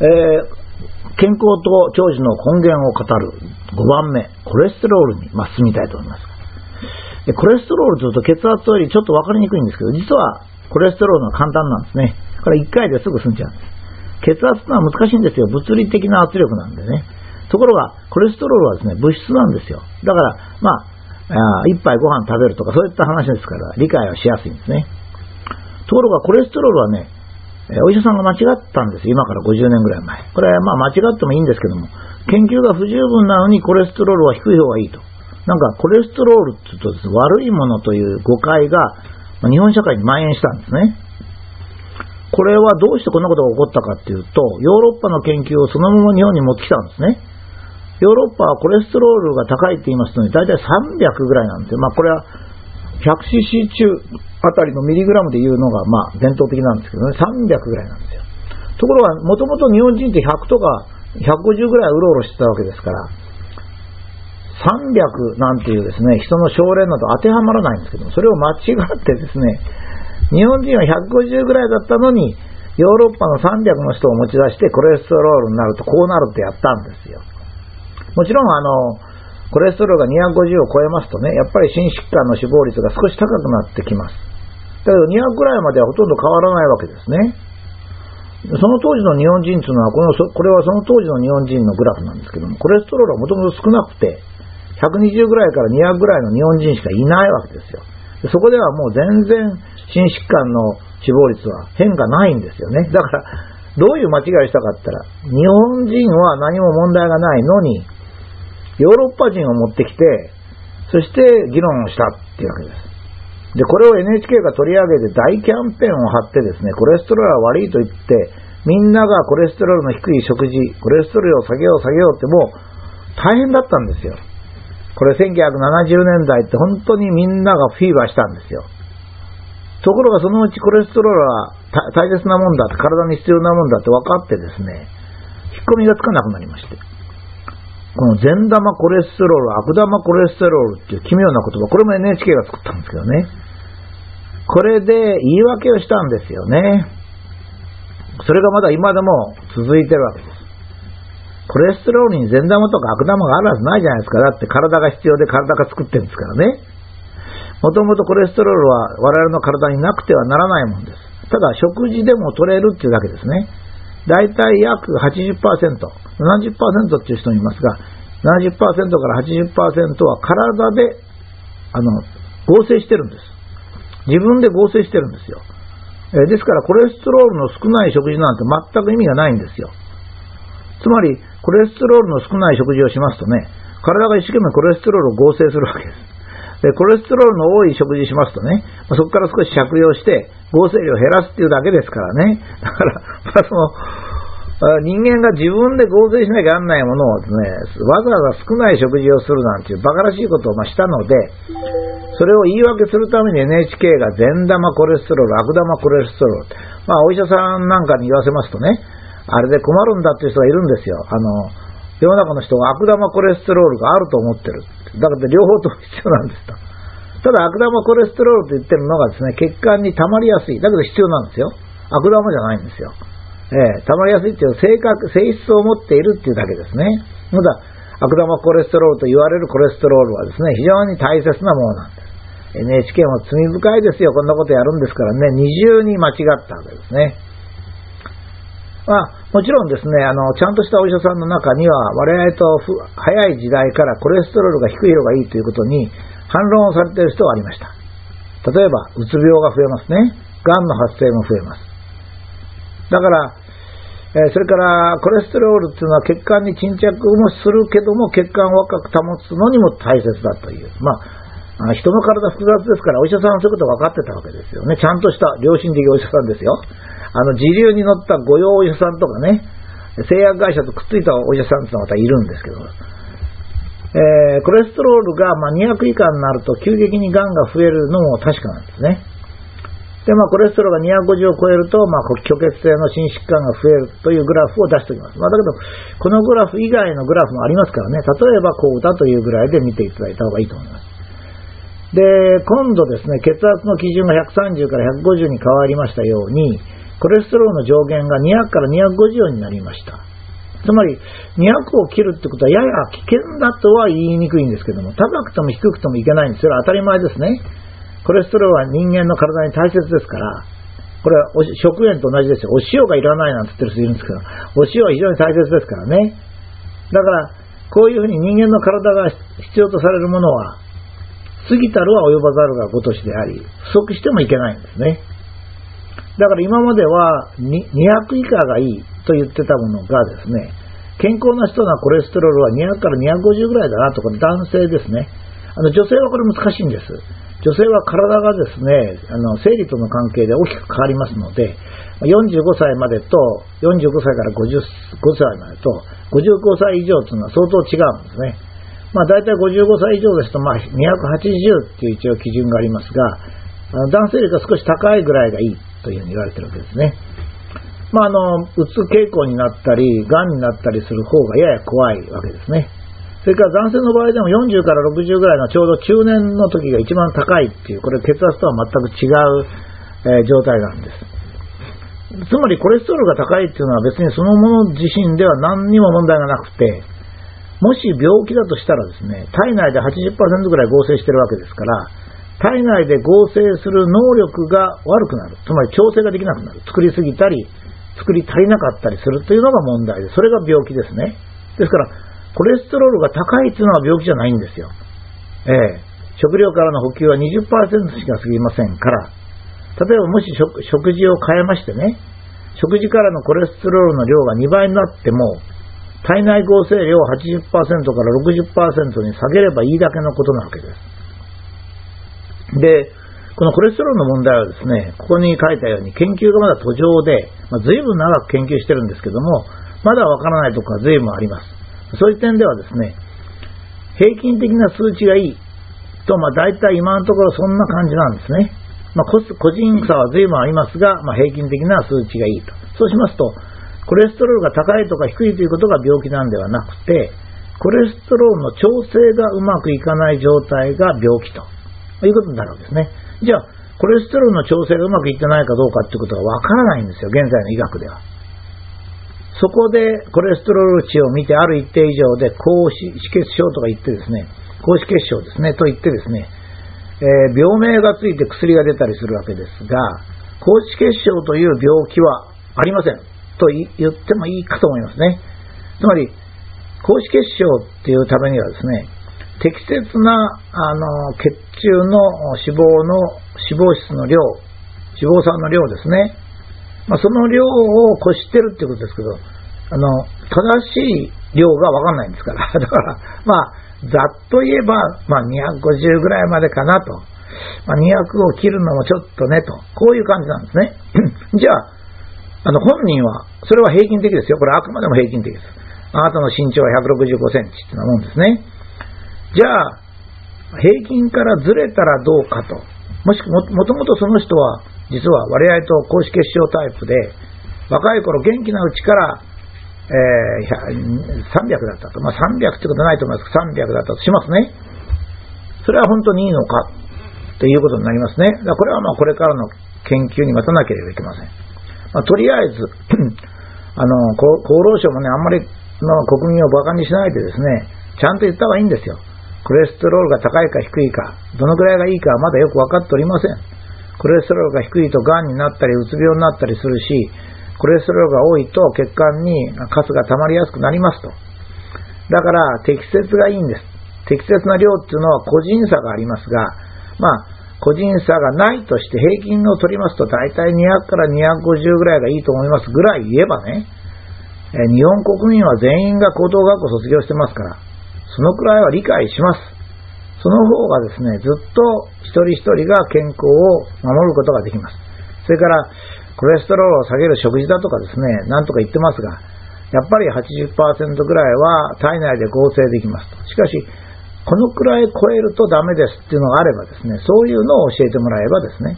えー、健康と長寿の根源を語る5番目、コレステロールに、まあ、進みたいと思います。コレステロールというと血圧よりちょっと分かりにくいんですけど、実はコレステロールは簡単なんですね。これ1回ですぐ済んじゃうんです。血圧というのは難しいんですよ。物理的な圧力なんでね。ところが、コレステロールはですね、物質なんですよ。だから、まあ、あ一杯ご飯食べるとか、そういった話ですから、理解はしやすいんですね。ところが、コレステロールはね、お医者さんが間違ったんです。今から50年ぐらい前。これはまあ間違ってもいいんですけども、研究が不十分なのにコレステロールは低い方がいいと。なんかコレステロールって言うと悪いものという誤解が日本社会に蔓延したんですね。これはどうしてこんなことが起こったかっていうと、ヨーロッパの研究をそのまま日本に持ってきたんですね。ヨーロッパはコレステロールが高いって言いますのに、大体300ぐらいなんですよ。まあこれは 100cc 中あたりのミリグラムで言うのが、まあ伝統的なんですけどね、300ぐらいなんですよ。ところが、もともと日本人って100とか150ぐらいうろうろしてたわけですから、300なんていうですね、人の症例など当てはまらないんですけども、それを間違ってですね、日本人は150ぐらいだったのに、ヨーロッパの300の人を持ち出してコレステロールになるとこうなるってやったんですよ。もちろんあの、コレステロールが250を超えますとね、やっぱり心疾患の死亡率が少し高くなってきます。だけど200ぐらいまではほとんど変わらないわけですね。その当時の日本人というのはこの、これはその当時の日本人のグラフなんですけども、コレステロールはもともと少なくて、120ぐらいから200ぐらいの日本人しかいないわけですよ。そこではもう全然心疾患の死亡率は変化ないんですよね。だから、どういう間違いをしたかったら、日本人は何も問題がないのに、ヨーロッパ人を持ってきて、そして議論をしたっていうわけです。で、これを NHK が取り上げて大キャンペーンを貼ってですね、コレステロールは悪いと言って、みんながコレステロールの低い食事、コレステロールを下げよう下げようってもう大変だったんですよ。これ1970年代って本当にみんながフィーバーしたんですよ。ところがそのうちコレステロールは大切なもんだって、体に必要なもんだって分かってですね、引っ込みがつかなくなりまして。この善玉コレステロール、悪玉コレステロールっていう奇妙な言葉、これも NHK が作ったんですけどね。これで言い訳をしたんですよね。それがまだ今でも続いてるわけです。コレステロールに善玉とか悪玉があるはずないじゃないですか。だって体が必要で体が作ってるんですからね。もともとコレステロールは我々の体になくてはならないもんです。ただ食事でも取れるっていうだけですね。だいたい約80%、70%っていう人もいますが、70%から80%は体であの合成してるんです。自分で合成してるんですよ。えですからコレステロールの少ない食事なんて全く意味がないんですよ。つまり、コレステロールの少ない食事をしますとね、体が一生懸命コレステロールを合成するわけです。で、コレステロールの多い食事しますとね、まあ、そこから少し借用して、合成量を減らすっていうだけですからね。だから、まあ、その、人間が自分で合成しなきゃなんないものをですね、わざわざ少ない食事をするなんていう馬鹿らしいことをましたので、それを言い訳するために NHK が善玉コレステロール、悪玉コレステロール、まあお医者さんなんかに言わせますとね、あれで困るんだっていう人がいるんですよ。あの、世の中の人は悪玉コレステロールがあると思ってる。だから両方とも必要なんですと。ただ悪玉コレステロールと言ってるのがですね、血管に溜まりやすい。だけど必要なんですよ。悪玉じゃないんですよ。えー、溜まりやすいっていう性格、性質を持っているっていうだけですね。まだ悪玉コレステロールと言われるコレステロールはですね、非常に大切なものなんです。NHK も罪深いですよ。こんなことやるんですからね、二重に間違ったわけですね。まあ、もちろんですね、あの、ちゃんとしたお医者さんの中には、我々と早い時代からコレステロールが低い方がいいということに反論をされている人はありました。例えば、うつ病が増えますね。がんの発生も増えます。だから、え、それからコレステロールっていうのは血管に沈着もするけども血管を若く保つのにも大切だという。まあ、人の体複雑ですからお医者さんはそういうこと分かってたわけですよね。ちゃんとした良心的お医者さんですよ。あの、時流に乗った御用お医者さんとかね、製薬会社とくっついたお医者さんってのはまたいるんですけど、えー、コレステロールがま200以下になると急激にがんが増えるのも確かなんですね。で、まあ、コレステロールが250を超えると、まあ、虚血性の心疾患が増えるというグラフを出しておきます。まあ、だけど、このグラフ以外のグラフもありますからね、例えばこうだというぐらいで見ていただいた方がいいと思います。で、今度ですね、血圧の基準が130から150に変わりましたように、コレステロールの上限が200から250になりました。つまり、200を切るってことはやや危険だとは言いにくいんですけども、高くても低くてもいけないんです。それは当たり前ですね。コレステロールは人間の体に大切ですから、これは食塩と同じですよ。お塩がいらないなんて言ってる人いるんですけど、お塩は非常に大切ですからね。だから、こういうふうに人間の体が必要とされるものは、過ぎたるは及ばざるがごとしであり、不足してもいけないんですね。だから今までは200以下がいいと言ってたものがですね、健康な人のコレステロールは200から250ぐらいだなとか、男性ですね。あの女性はこれ難しいんです。女性は体がですね、あの生理との関係で大きく変わりますので、45歳までと、45歳から55歳までと、55歳以上というのは相当違うんですね。まあ大体55歳以上ですと、まあ280っていう一応基準がありますが、男性よりが少し高いぐらいがいいというふうに言われてるわけですね。まあ、あの、うつ傾向になったり、癌になったりする方がやや怖いわけですね。それから男性の場合でも40から60ぐらいのちょうど中年の時が一番高いっていう、これ血圧とは全く違う、えー、状態なんです。つまりコレステロールが高いっていうのは別にそのもの自身では何にも問題がなくて、もし病気だとしたらですね、体内で80%ぐらい合成してるわけですから、体内で合成する能力が悪くなる。つまり調整ができなくなる。作りすぎたり、作り足りなかったりするというのが問題で、それが病気ですね。ですから、コレステロールが高いというのは病気じゃないんですよ。ええ食料からの補給は20%しか過ぎませんから、例えばもし食事を変えましてね、食事からのコレステロールの量が2倍になっても、体内合成量を80%から60%に下げればいいだけのことなわけです。で、このコレステロールの問題はですね、ここに書いたように研究がまだ途上で、まあ、随分長く研究してるんですけども、まだわからないところが随分あります。そういう点ではですね、平均的な数値がいいと、まあ大体今のところそんな感じなんですね。まあ、個人差は随分ありますが、まあ、平均的な数値がいいと。そうしますと、コレステロールが高いとか低いということが病気なんではなくて、コレステロールの調整がうまくいかない状態が病気と。いうことになるわけですね。じゃあ、コレステロールの調整がうまくいってないかどうかっていうことがわからないんですよ、現在の医学では。そこでコレステロール値を見てある一定以上で高脂血症とか言ってですね、高脂血症ですね、と言ってですね、えー、病名がついて薬が出たりするわけですが、高脂血症という病気はありませんと言ってもいいかと思いますね。つまり、高脂血症っていうためにはですね、適切なあの血中の脂肪の脂肪質の量、脂肪酸の量ですね。まあ、その量を越してるっていうことですけど、あの、正しい量がわかんないんですから。だから、まあ、ざっと言えば、まあ、250ぐらいまでかなと。まあ、200を切るのもちょっとねと。こういう感じなんですね。じゃあ、あの、本人は、それは平均的ですよ。これあくまでも平均的です。あなたの身長は165センチってなもんですね。じゃあ、平均からずれたらどうかと。もしくも、もともとその人は、実は割合と高脂血症タイプで、若い頃元気なうちから、えー、300だったと。まあ、300ってことないと思いますけど、300だったとしますね。それは本当にいいのかということになりますね。だこれはまあこれからの研究に待たなければいけません。まあ、とりあえず あの厚労省もね、あんまりの国民を馬鹿にしないでですね、ちゃんと言った方がいいんですよ。コレステロールが高いか低いか、どのくらいがいいかはまだよく分かっておりません。コレステロールが低いと癌になったり、うつ病になったりするし、コレステロールが多いと血管にカスが溜まりやすくなりますと。だから適切がいいんです。適切な量っていうのは個人差がありますが、まあ、個人差がないとして平均を取りますと大体200から250ぐらいがいいと思いますぐらい言えばね、日本国民は全員が高等学校卒業してますから、そのくらいは理解します。その方がですね、ずっと一人一人が健康を守ることができます。それから、コレステロールを下げる食事だとかですね、なんとか言ってますが、やっぱり80%ぐらいは体内で合成できますと。しかし、このくらい超えるとダメですっていうのがあればですね、そういうのを教えてもらえばですね、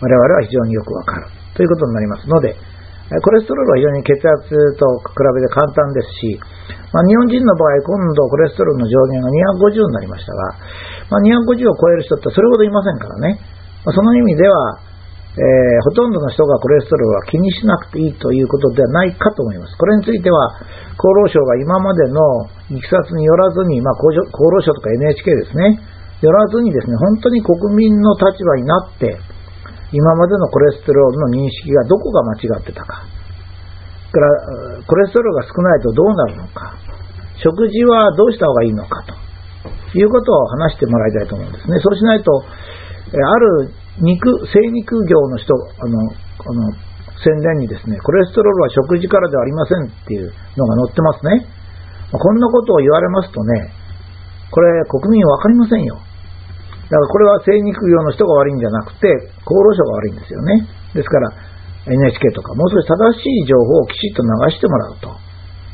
我々は非常によくわかるということになりますので、コレステロールは非常に血圧と比べて簡単ですし、まあ、日本人の場合、今度コレステロールの上限が250になりましたが、まあ、250を超える人ってそれほどいませんからね。まあ、その意味では、えー、ほとんどの人がコレステロールは気にしなくていいということではないかと思います。これについては、厚労省が今までのいきさつによらずに、まあ、厚労省とか NHK ですね、よらずにですね、本当に国民の立場になって、今までのコレステロールの認識がどこが間違ってたか。からコレステロールが少ないとどうなるのか。食事はどうした方がいいのかということを話してもらいたいと思うんですね。そうしないと、ある肉、精肉業の人、あの、あの、宣伝にですね、コレステロールは食事からではありませんっていうのが載ってますね。こんなことを言われますとね、これ国民わかりませんよ。だからこれは精肉業の人が悪いんじゃなくて、厚労省が悪いんですよね。ですから、NHK とか、もう少し正しい情報をきちっと流してもらうと。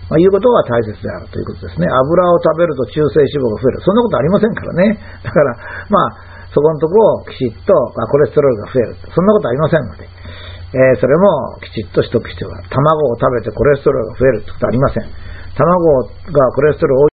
まあ、いうことが大切であるということですね。油を食べると中性脂肪が増える。そんなことありませんからね。だから、まあ、そこのところをきちっと、あ、コレステロールが増える。そんなことありませんので、えー、それもきちっとしとく必要がある。卵を食べてコレステロールが増えるってことはありません。卵がコレステロール